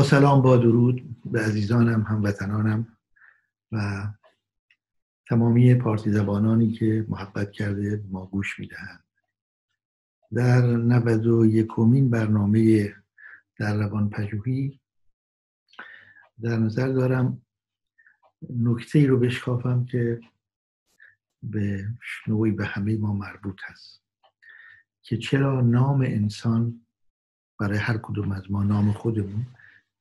با سلام با درود به عزیزانم هموطنانم و تمامی پارتی زبانانی که محبت کرده ما گوش می‌دهند. در 91 کمین برنامه در روان پژوهی در نظر دارم نکته ای رو بشکافم که به نوعی به همه ما مربوط هست که چرا نام انسان برای هر کدوم از ما نام خودمون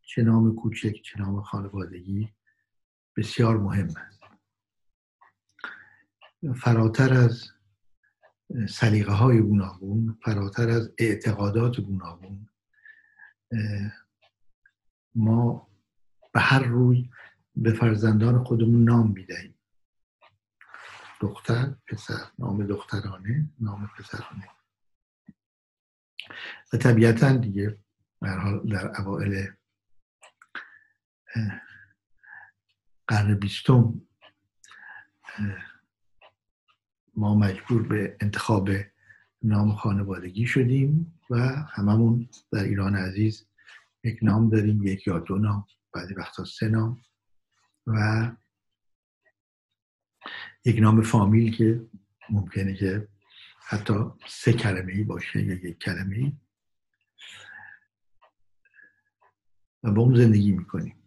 چه نام کوچک چه نام خانوادگی بسیار مهم است فراتر از سلیقه های گوناگون فراتر از اعتقادات گوناگون ما به هر روی به فرزندان خودمون نام می‌دهیم. دختر پسر نام دخترانه نام پسرانه. و طبیعتا دیگه در اوائل قرن بیستم ما مجبور به انتخاب نام خانوادگی شدیم و هممون در ایران عزیز یک نام داریم یک یا دو نام بعضی وقتا سه نام و یک نام فامیل که ممکنه که حتی سه کلمه ای باشه یا یک کلمه ای و با اون زندگی می‌کنیم.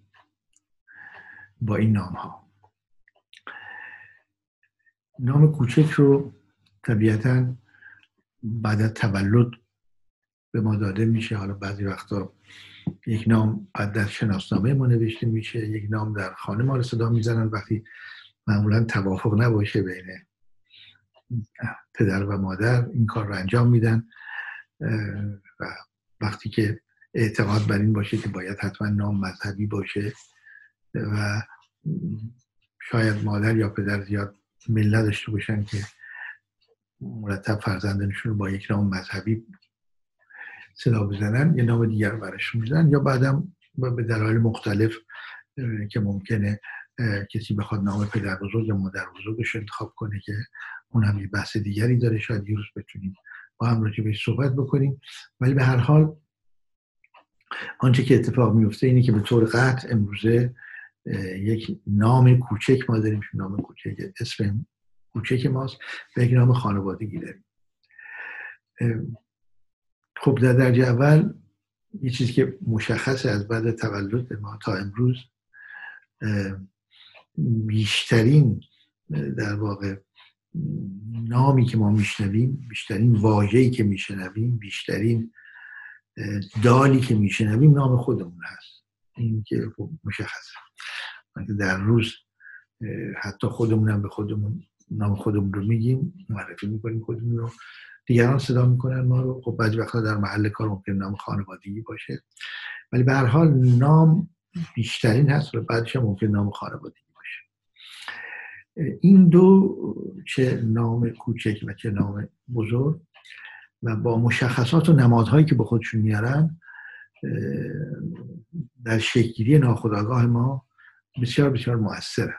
با این نام ها نام کوچک رو طبیعتا بعد از تولد به ما داده میشه. حالا بعضی وقتا یک نام در شناسنامه ما نوشته میشه یک نام در خانه ما رو صدا می‌زنن. وقتی معمولا توافق نباشه بین پدر و مادر این کار رو انجام میدن. و وقتی که اعتقاد بر این باشه که باید حتما نام مذهبی باشه و شاید مادر یا پدر زیاد میل نداشته باشن که مرتب فرزندانشون رو با یک نام مذهبی صدا بزنن یه نام دیگر برشون می‌زنن یا بعدم به دلایل مختلف که ممکنه کسی بخواد نام پدر بزرگ یا مادر بزرگش انتخاب کنه که اون هم یه بحث دیگری داره شاید یه روز بتونیم با هم راجع بهش صحبت بکنیم. ولی به هر حال آنچه که اتفاق میفته اینه که به طور قطع امروزه یک نام کوچک ما داریم نام کوچک اسم کوچک ماست و یک نام خانوادگی داریم. خب در درجه اول یه چیزی که مشخصه از بعد تولد ما تا امروز بیشترین در واقع نامی که ما میشنویم بیشترین واژه‌ای که میشنویم بیشترین دالی که میشنویم نام خودمون هست. این که خب مشخصه. در روز حتی خودمون به خودمون نام خودمون رو میگیم معرفی می‌کنیم خودمون رو. دیگران صدا می‌کنن ما رو. خب بعضی وقتا در محل کار ممکن نام خانوادگی باشه. ولی به هر حال نام بیشترین هست و بعدش هم ممکن نام خانوادگی باشه. این دو چه نام کوچک و چه نام بزرگ و با مشخصات و نمادهایی که به خودشون میارن در شکلگیری ناخودآگاه ما بسیار بسیار موثره.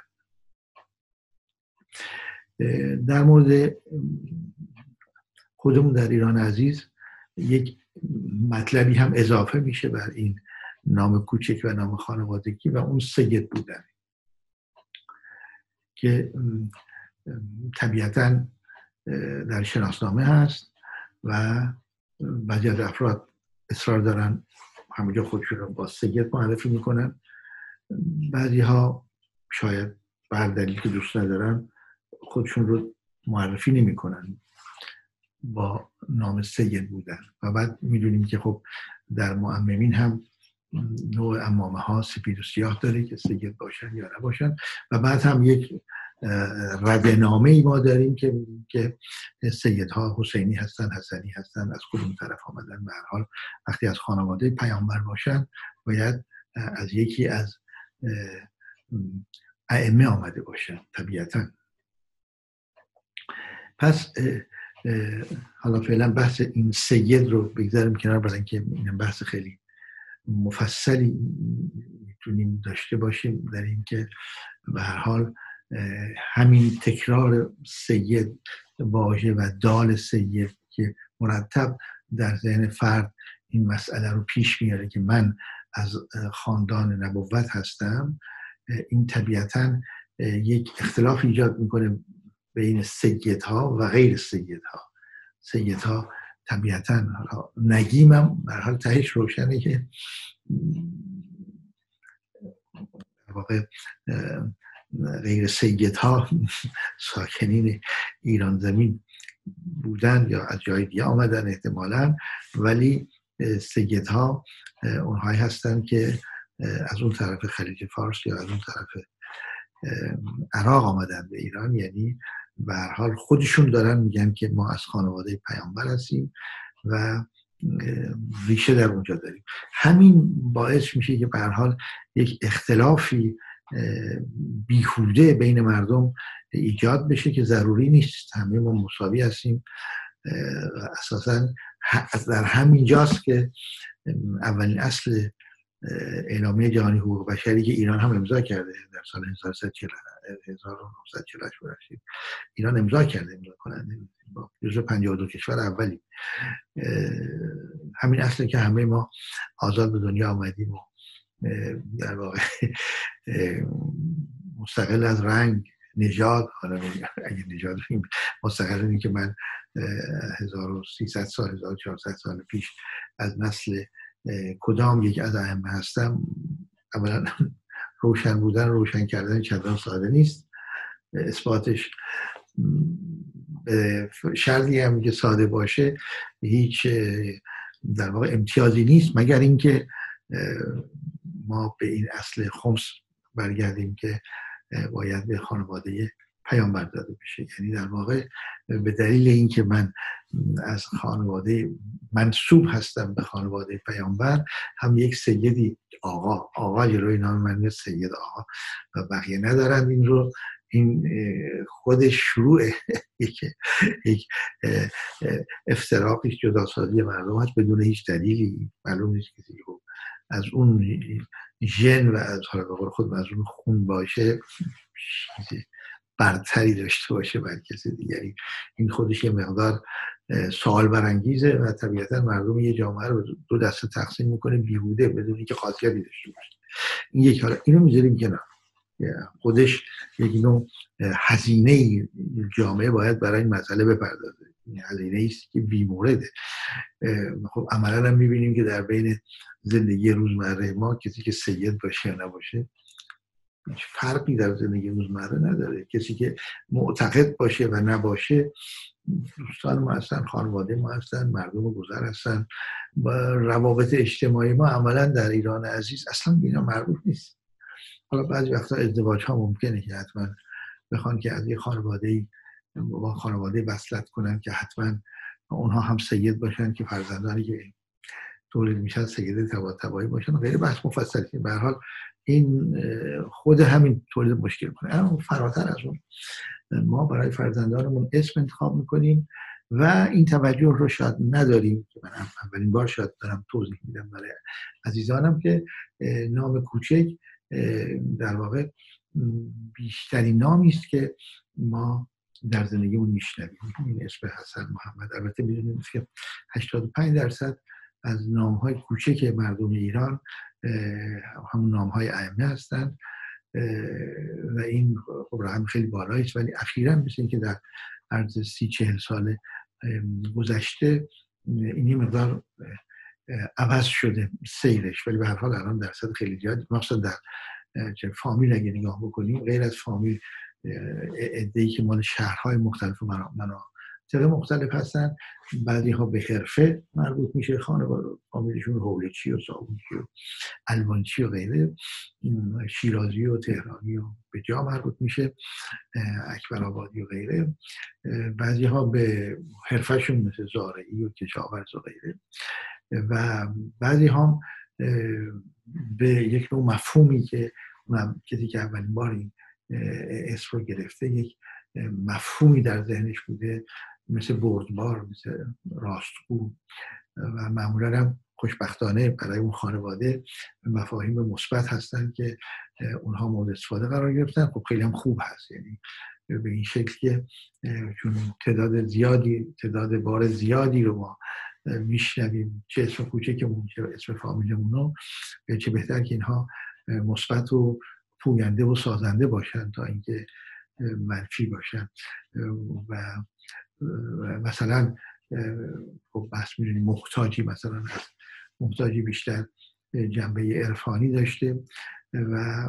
در مورد خودمون در ایران عزیز یک مطلبی هم اضافه میشه بر این نام کوچک و نام خانوادگی و اون سید بودن. که طبیعتا در شناسنامه هست و بعضی از افراد اصرار دارن همونجا خودشون رو با سید معرفی می‌کنن. بعضی ها شاید بر دلیل که دوست ندارن خودشون رو معرفی نمی‌کنن. با نام سید بودن. و بعد می‌دونیم که خب در معممین هم نوع امامه ها سپید و سیاه داره که سید باشن یا نباشن. و بعد هم یک ردنامه ای ما داریم که که سیدها حسینی هستن حسنی هستن از کدوم طرف آمدن. به هر حال وقتی از خانواده پیامبر باشن باید از یکی از ائمه آمده باشن طبیعتا. پس حالا فعلا بحث این سید رو بگذاریم کنار برای اینکه این بحث خیلی مفصلی می‌تونیم داشته باشیم در اینکه به هر حال همین تکرار سید واژه و دال سید که مرتب در ذهن فرد این مسئله رو پیش میاره که من از خاندان نبوت هستم این طبیعتا یک اختلاف ایجاد می‌کنه بین سید ها و غیر سید ها سید ها طبیعتا نگیمم در حال تهش روشنه که غیر سید ها ساکنین ایران زمین بودن یا از جای دیگه آمدن احتمالا ولی سید ها اونهایی هستند که از اون طرف خلیج فارس یا از اون طرف عراق آمدن به ایران. یعنی به حال خودشون دارن میگن که ما از خانواده پیامبر هستیم و ریشه در اونجا داریم. همین باعث میشه که به حال یک اختلافی بیهوده بین مردم ایجاد بشه که ضروری نیست. همه ما مساوی هستیم. اساسا در همین جاست که اولین اصل اعلامیه جهانی حقوق بشری که ایران هم امضا کرده در سال 1948 ایران امضا کرده امضا کننده. جزو 52 کشور اولی. همین اصل که همه ما آزاد به دنیا آمدیم و در واقع مستقل از رنگ نژاد. حالا اگه نژاد مستقل اینه که من 1300 سال 1400 سال پیش از نسل کدام یک از ائمه هستم اولا روشن بودن روشن کردن چندان ساده نیست. اثباتش شرطی هم که ساده باشه هیچ در واقع امتیازی نیست مگر اینکه ما به این اصل خمس برگردیم که باید به خانواده پیامبر داده بشه. یعنی در واقع به دلیل اینکه من از خانواده منصوب هستم به خانواده پیامبر هم یک سیدی آقا آقا روی نام من سید آقا و بقیه ندارند این رو این خود شروع یک افتراقی جداسازی مردم هست. بدون هیچ دلیلی معلوم نیست کسی از اون ژن و از حالا به خود از اون خون باشه برتری داشته باشه بر کسی دیگری این خودش یه مقدار سوال برانگیزه و طبیعتا مردم یه جامعه رو دو دسته تقسیم می‌کنه بیهوده بدون اینکه خاصیتی داشته باشه. این یک حالا اینو می‌ذاریم کنار. خودش یک نوع هزینه جامعه باید برای این مسئله بپردازه. این هزینه است که بیمورده. خب عملا هم می‌بینیم که در بین زندگی روزمره ما کسی که سید باشه یا نباشه هیچ فرقی در زندگی روزمره نداره. کسی که معتقد باشه و نباشه دوستان ما هستن خانواده ما هستن مردم گذر هستن. روابط اجتماعی ما عملا در ایران عزیز اصلا اینا مربوط نیست. حالا بعضی وقتا ازدواج ها ممکنه که حتما بخوان که از یه خانواده با خانواده وصلت کنن که حتما اونها هم سید باشن که فرزندانی که تولید میشن سید تبا تبایی باشن غیر بحث مفصلی. به حال این خود همین تولید مشکل کنه اما فراتر از اون ما برای فرزندانمون اسم انتخاب می‌کنیم و این توجه رو شاید نداریم که من اولین بار شاید دارم توضیح میدم برای عزیزانم که نام کوچک در واقع بیشترین نامی است که ما در زندگیمون میشنویم. این اسم حسن محمد. البته می‌دونیم که 85 درصد از نام های کوچک مردم ایران همون نام های ائمه هستند و این خب رقم خیلی بالایی است ولی اخیرا مثل که در عرض سی چهل سال گذشته این مقدار عوض شده سیرش. ولی به هر حال الان درصد خیلی زیاد مخصوصا در فامیل اگه نگاه بکنیم غیر از فامیل ای که مال شهرهای مختلف مناطق مختلف هستن. بعضی ها به حرفه مربوط میشه. خانواده فامیلشون هولچی و سابونچی و الوانچی و غیره. شیرازی و تهرانی و به جا مربوط میشه. اکبر آبادی و غیره. بعضی ها به حرفشون مثل زارعی و کشاورز و غیره. و بعضی هم به یک نوع مفهومی که کسی که اولین بار این اسم رو گرفته یک مفهومی در ذهنش بوده. مثل بردبار مثل راستگو و معمولا هم خوشبختانه برای اون خانواده مفاهیم مثبت هستن که اونها مورد استفاده قرار گرفتن. خب خیلی هم خوب هست. یعنی به این شکل که چون تعداد زیادی تعداد بار زیادی رو ما میشنویم چه اسم کوچکمون چه اسم فامیلمون چه بهتر که اینها مثبت و پوینده و سازنده باشن تا اینکه منفی باشن. و مثلا خب بحث می‌دونیم محتاجی مثلا از محتاجی بیشتر جنبه عرفانی داشته و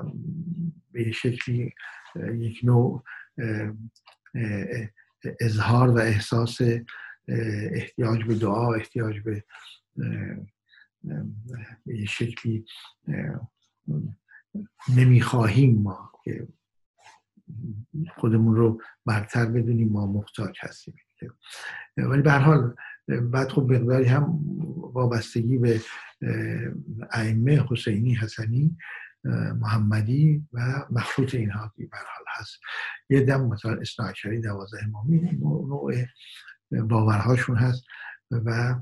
به شکلی یک نوع اظهار و احساس احتیاج به دعا احتیاج به به شکلی نمی‌خواهیم ما که خودمون رو برتر بدونیم ما محتاج هستیم. ولی به حال بعد خب مقداری هم وابستگی به ائمه حسینی حسنی محمدی و مخلوط اینها که به حال هست. یه دم مثلا اصناعشری دوازه امامی نوع باورهاشون هست و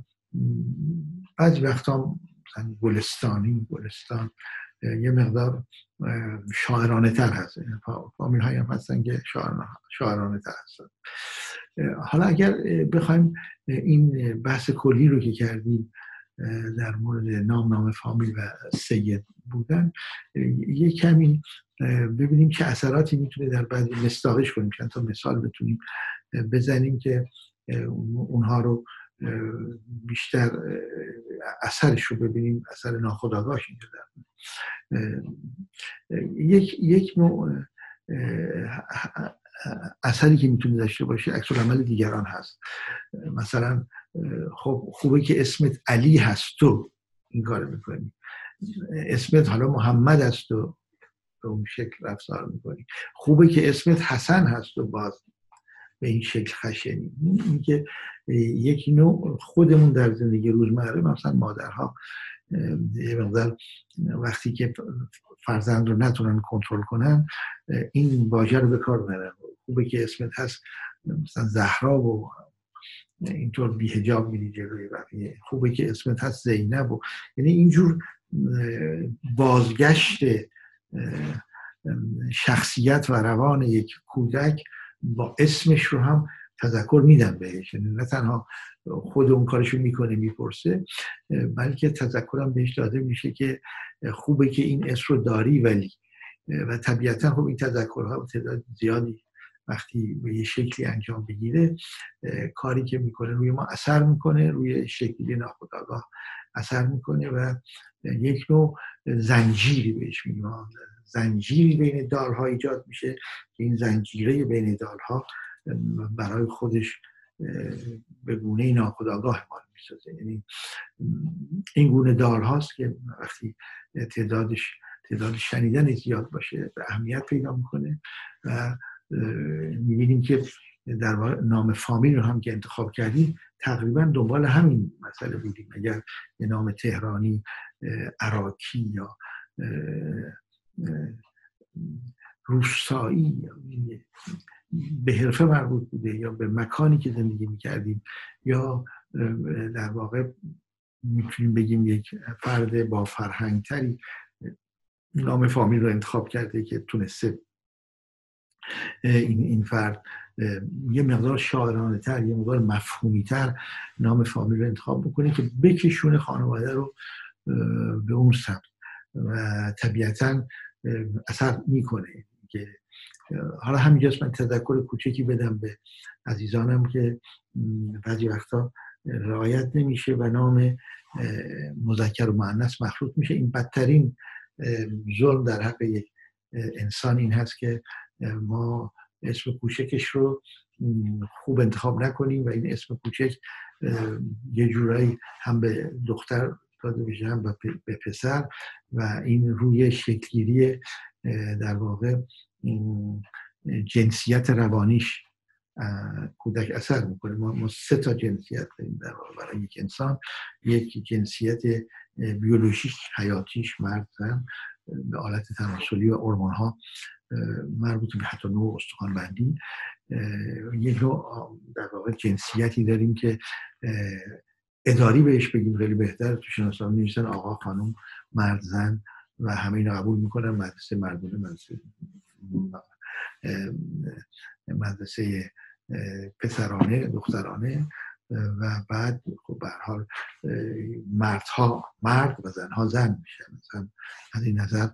بعضی وقتا مثلا گلستانی گلستان یه مقدار شاعرانه تر هست. فامیل های هم هستن که شاعرانه تر هستن. حالا اگر بخوایم این بحث کلی رو که کردیم در مورد نام نام فامیل و سید بودن یه کمی ببینیم چه اثراتی می‌تونه در بعضی مستاقش کنیم. چند تا مثال بتونیم بزنیم که اونها رو بیشتر اثرش رو ببینیم اثر ناخداگاهش اینجا یک یک نوع اثری که می‌تونه داشته باشه عکس عمل دیگران هست. مثلا خب خوبه که اسمت علی هست تو این کار می‌کنی. اسمت حالا محمد هست و به اون شکل رفتار می‌کنی. خوبه که اسمت حسن هست و باز به این شکل خشنی. این که یک نوع خودمون در زندگی روزمره مثلا مادرها یه مقدار وقتی که فرزند رو نتونن کنترل کنن این واژه رو به کار برن خوبه که اسمت هست مثلا زهرا و اینطور بیهجاب میری جلوی بقیه. خوبه که اسمت هست زینب و یعنی اینجور بازگشت شخصیت و روان یک کودک با اسمش رو هم تذکر میدن بهش. یعنی نه تنها خود اون کارشو می‌کنه می‌پرسه بلکه تذکرم بهش داده میشه که خوبه که این اسم رو داری ولی. و طبیعتا خب این تذکرها تعداد زیادی وقتی به یه شکلی انجام بگیره کاری که می‌کنه روی ما اثر می‌کنه روی شکلی ناخودآگاه اثر می‌کنه و یک نوع زنجیری بهش میگیم زنجیری بین دارها ایجاد میشه که این زنجیره بین دارها برای خودش به گونه ناخودآگاه ما می‌سازه. یعنی این گونه دارهاست که وقتی تعدادش تعداد شنیدن زیاد باشه به اهمیت پیدا می‌کنه و می‌بینیم که در نام فامیل رو هم که انتخاب کردیم تقریبا دنبال همین مسئله بودیم. اگر یه نام تهرانی عراکی یا روستایی به حرفه مربوط بوده یا به مکانی که زندگی می‌کردیم یا در واقع می‌تونیم بگیم یک فرد با فرهنگتری نام فامیل رو انتخاب کرده که تونسته این, این فرد یه مقدار شاعرانه تر یه مقدار مفهومی تر نام فامیل رو انتخاب بکنه که بکشون خانواده رو به اون سمت و طبیعتا اثر می‌کنه که حالا همینجاست من تذکر کوچکی بدم به عزیزانم که بعضی وقتا رعایت نمیشه و نام مذکر و معنیس مخلوط میشه. این بدترین ظلم در حق یک انسان این هست که ما اسم کوچکش رو خوب انتخاب نکنیم و این اسم کوچک یه جورایی هم به دختر داده بشه هم به پسر و این روی شکلگیری در واقع جنسیت روانیش کودک اثر می‌کنه. ما, ما سه تا جنسیت داریم در برای یک انسان یک جنسیت بیولوژیک حیاتیش مرد زن به آلت تناسلی و ارمان ها مربوط به حتی نوع استخوان بندی یک نوع در واقع جنسیتی داریم که اداری بهش بگیم خیلی بهتر. تو شناسان نیستن آقا خانم مرد زن و همه اینا قبول می‌کنن. مدرسه مردونه مدرسه. مدرسه پسرانه دخترانه و بعد خب به حال مردها مرد و زنها زن میشن. مثلا از این نظر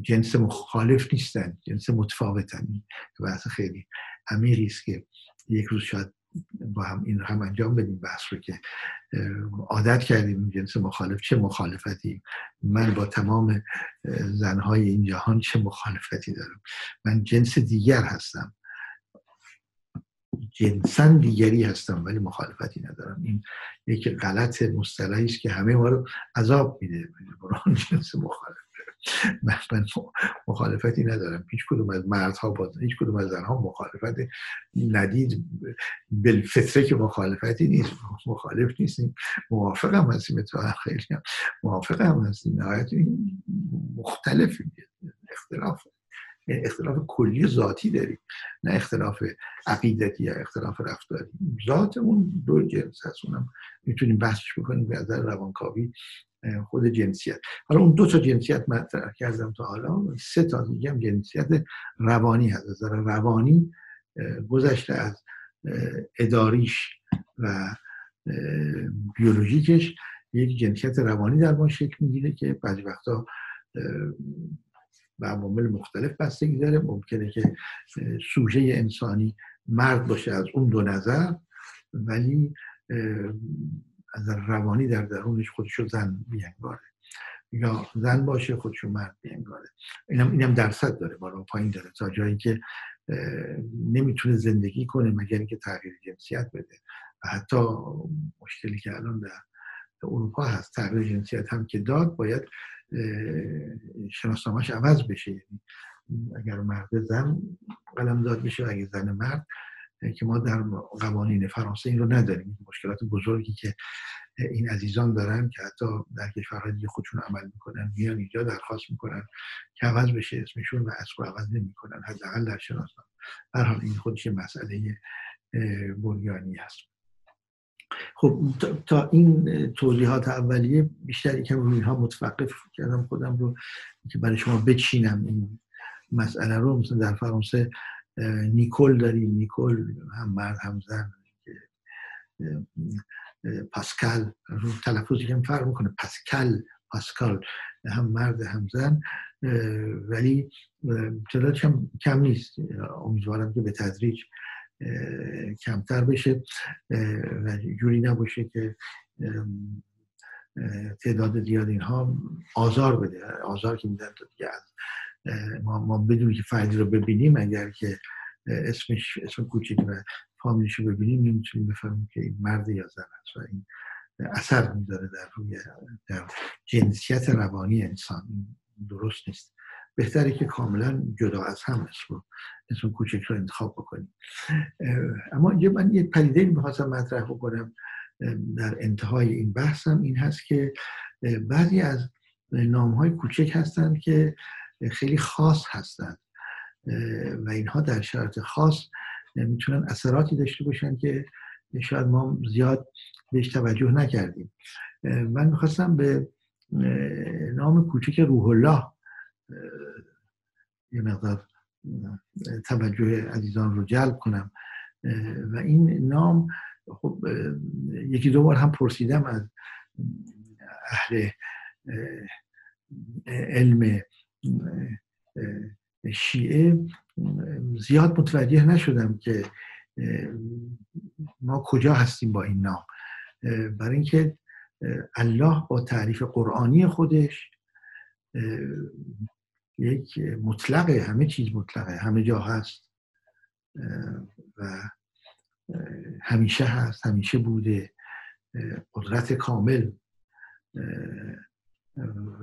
جنس مخالف نیستن جنس متفاوتن. بحث خیلی عمیقی است که یک روز شاید با هم این هم انجام بدیم بحث رو که عادت کردیم جنس مخالف چه مخالفتی. من با تمام زنهای این جهان چه مخالفتی دارم؟ من جنس دیگر هستم. جنسا دیگری هستم ولی مخالفتی ندارم. این یک غلط مصطلحی است که همه ما رو عذاب میده. بران جنس مخالف. من, مخالفتی ندارم. هیچ کدوم از مردها با هیچ کدوم از زنها مخالفت ندید. بالفطره که مخالفتی نیست. مخالف نیستیم. موافق هم هستیم. تو خیلی موافق هم هستیم. نهایت مختلف اختلاف. اختلاف کلی ذاتی داریم نه اختلاف عقیدتی یا اختلاف رفتاری. ذاتمون دو جنس هست اونم می‌تونیم بحثش بکنیم به نظر روانکاوی خود جنسیت. حالا اون دو تا جنسیت مطرح کردم تا حالا سه تا دیگه هم جنسیت روانی هست. از روانی گذشته از اداریش و بیولوژیکش یک جنسیت روانی در ما شکل می‌گیره که بعضی وقتا و عوامل مختلف بستگی داره. ممکنه که سوژه انسانی مرد باشه از اون دو نظر ولی از روانی در درونش خودشو زن بیانگاره. یا زن باشه خودشو مرد بیانگاره. اینم اینم درصد داره بالا پایین داره. تا جایی که نمی‌تونه زندگی کنه مگر اینکه تغییر جنسیت بده. و حتی مشکلی که الان در اروپا هست تغییر جنسیت هم که داد باید شناسنامهش عوض بشه. یعنی اگر مرد زن قلم داد بشه و اگر زن مرد که ما در قوانین فرانسه این رو نداریم. مشکلات بزرگی که این عزیزان دارن که حتی در کشورهای دیگه خودشون عمل می‌کنن میان اینجا درخواست می‌کنن که عوض بشه اسمشون و اصل عوض نمی‌کنن حداقل در شناسنامه. هر حال این خودش مسئله بنیانی هست. خب تا این توضیحات اولیه بیشتر یکم روی اینها متوقف کردم خودم رو که برای شما بچینم این مسئله رو. مثلا در فرانسه نیکول داریم نیکول هم مرد هم زن پاسکال رو تلفظی هم فرق می‌کنه پاسکال پاسکال هم مرد هم زن. ولی تعدادش کم نیست. امیدوارم که به تدریج کمتر بشه و جوری نباشه که تعداد زیاد اینها آزار بده آزار که میدن دیگه ما, ما بدونی که فردی رو ببینیم اگر که اسمش اسم کوچیک و فامیلش رو ببینیم نمی‌تونیم بفهمیم که این مرد یا زن است و این اثر می‌ذاره در روی در جنسیت روانی انسان. درست نیست. بهتره که کاملا جدا از هم اسم اسم کوچک رو انتخاب بکنیم. اما یه من یه پدیده می‌خواستم مطرح بکنم. در انتهای این بحثم این هست که بعضی از نام های کوچک هستند که خیلی خاص هستند و اینها در شرایط خاص می‌تونن اثراتی داشته باشن که شاید ما زیاد بهش توجه نکردیم. من می‌خواستم به نام کوچک روح الله یه مقدار توجه عزیزان رو جلب کنم. و این نام خب یکی دو بار هم پرسیدم از اهل علم شیعه. زیاد متوجه نشدم که ما کجا هستیم با این نام. برای اینکه الله با تعریف قرآنی خودش یک مطلقه همه چیز مطلقه همه جا هست. و همیشه هست همیشه بوده. قدرت کامل.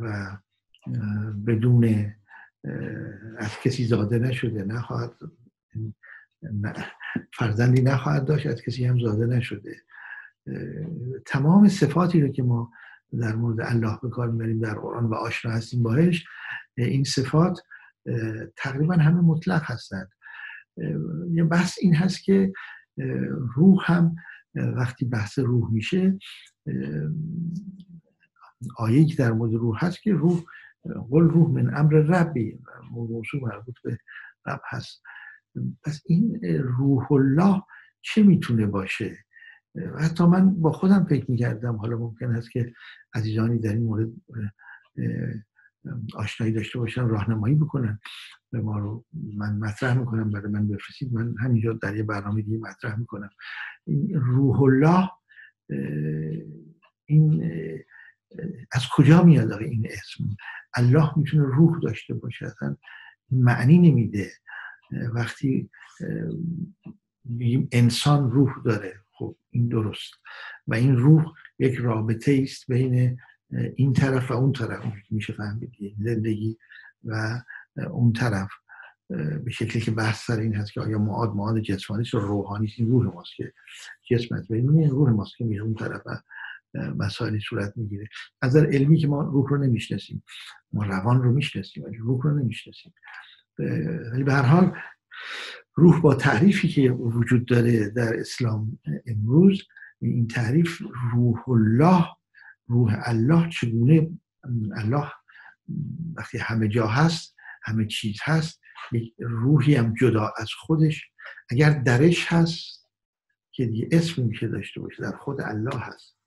و بدون از کسی زاده نشده نخواهد فرزندی نخواهد داشت از کسی هم زاده نشده. تمام صفاتی رو که ما در مورد الله به کار می‌بریم در قرآن و آشنا هستیم باهش این صفات تقریبا همه مطلق هستند. یه بحث این هست که روح هم وقتی بحث روح میشه آیه که در مورد روح هست که روح قل روح من امر ربی موضوع مربوط به رب هست. پس این روح الله چه می‌تونه باشه؟ حتی من با خودم فکر می‌کردم حالا ممکن است که عزیزانی در این مورد آشنایی داشته باشن راهنمایی بکنن به ما رو من مطرح می‌کنم برای من بفرستید. من همینجا در یه برنامه دیگه مطرح می‌کنم. روح الله این از کجا میاد این اسم؟ الله می‌تونه روح داشته باشه اصلا معنی نمیده. وقتی انسان روح داره خب این درست. و این روح یک رابطه است بین این طرف و اون طرف میشه فهمید زندگی و اون طرف به شکلی که بحث سر این هست که آیا معاد معاد جسمانی و روحانی این روح ماست که جسم هست این روح ماست که میره اون طرف و مسائلی صورت می‌گیره. از در علمی که ما روح رو نمی‌شناسیم. ما روان رو می‌شناسیم ولی روح رو نمی‌شناسیم. ولی به هر حال روح با تعریفی که وجود داره در اسلام امروز این تعریف روح الله روح الله چگونه الله وقتی همه جا هست همه چیز هست روحی هم جدا از خودش. اگر درش هست که دیگه اسم میشه داشته باشه در خود الله هست.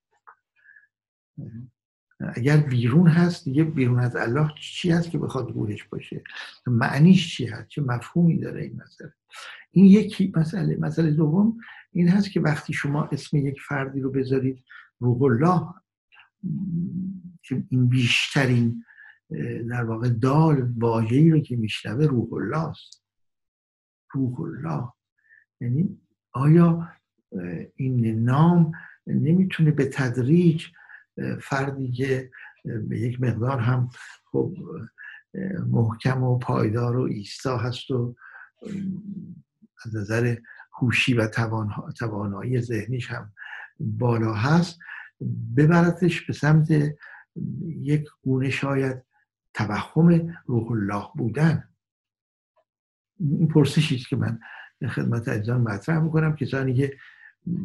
اگر بیرون هست دیگه بیرون از الله چی هست که بخواد روحش باشه؟ معنیش چی هست؟ چه مفهومی داره این مسئله؟ این یکی مسئله. مسئله دوم این هست که وقتی شما اسم یک فردی رو بذارید روح الله که این بیشترین در واقع دال واژه‌ای رو که میشنوه روح الله است. روح الله. یعنی آیا این نام نمی‌تونه به تدریج فردی که به یک مقدار هم خب محکم و پایدار و ایستا هست و از نظر هوشی و توانایی ذهنیش هم بالا هست ببرتش به سمت یک گونه شاید توهم روح الله بودن. این پرسشی که من خدمت عزیزان مطرح می‌کنم. کسانی که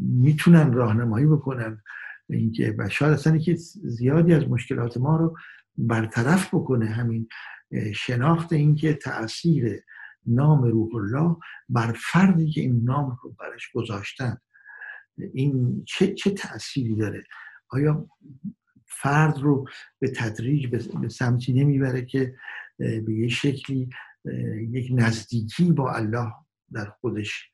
می‌تونن راهنمایی بکنن اینکه و اصلا که زیادی از مشکلات ما رو برطرف بکنه. همین شناخت اینکه تاثیر نام روح الله بر فردی که این نام رو برش گذاشتن. این چه, چه تأثیری داره؟ آیا فرد رو به تدریج به سمتی نمی‌بره که به یه شکلی یک نزدیکی با الله در خودش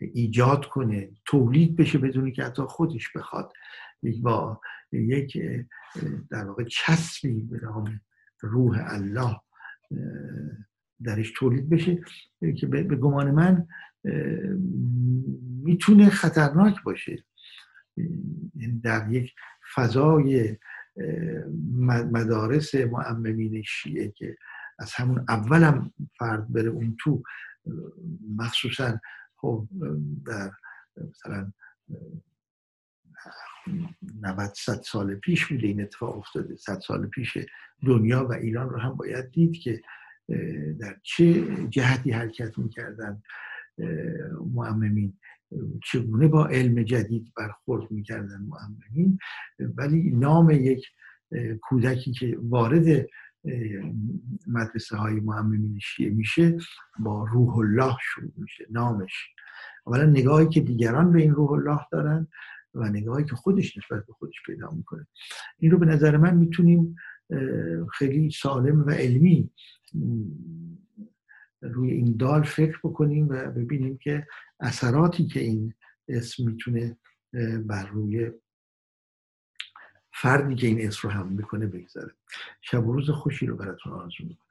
ایجاد کنه تولید بشه بدونی که حتی خودش بخواد؟ با یک در واقع چسبی به نام روح الله درش تولید بشه که به گمان من می‌تونه خطرناک باشه. در یک فضای مدارس معممین شیعه که از همون اولم فرد بره اون تو مخصوصا خب در مثلا 90 صد سال پیش بوده این اتفاق افتاده. صد سال پیش دنیا و ایران رو هم باید دید که در چه جهتی حرکت می‌کردن. معممین چگونه با علم جدید برخورد می‌کردن معممین ولی نام یک کودکی که وارد مدرسه های معممین شیعه میشه با روح الله شروع میشه نامش. اولا نگاهی که دیگران به این روح الله دارن و نگاهی که خودش نسبت به خودش پیدا می‌کنه. این رو به نظر من می‌تونیم خیلی سالم و علمی روی این دال فکر بکنیم و ببینیم که اثراتی که این اسم می‌تونه بر روی فردی که این اسم رو هم می‌کنه بگذاره. شب و روز خوشی رو براتون آرزو می‌کنم.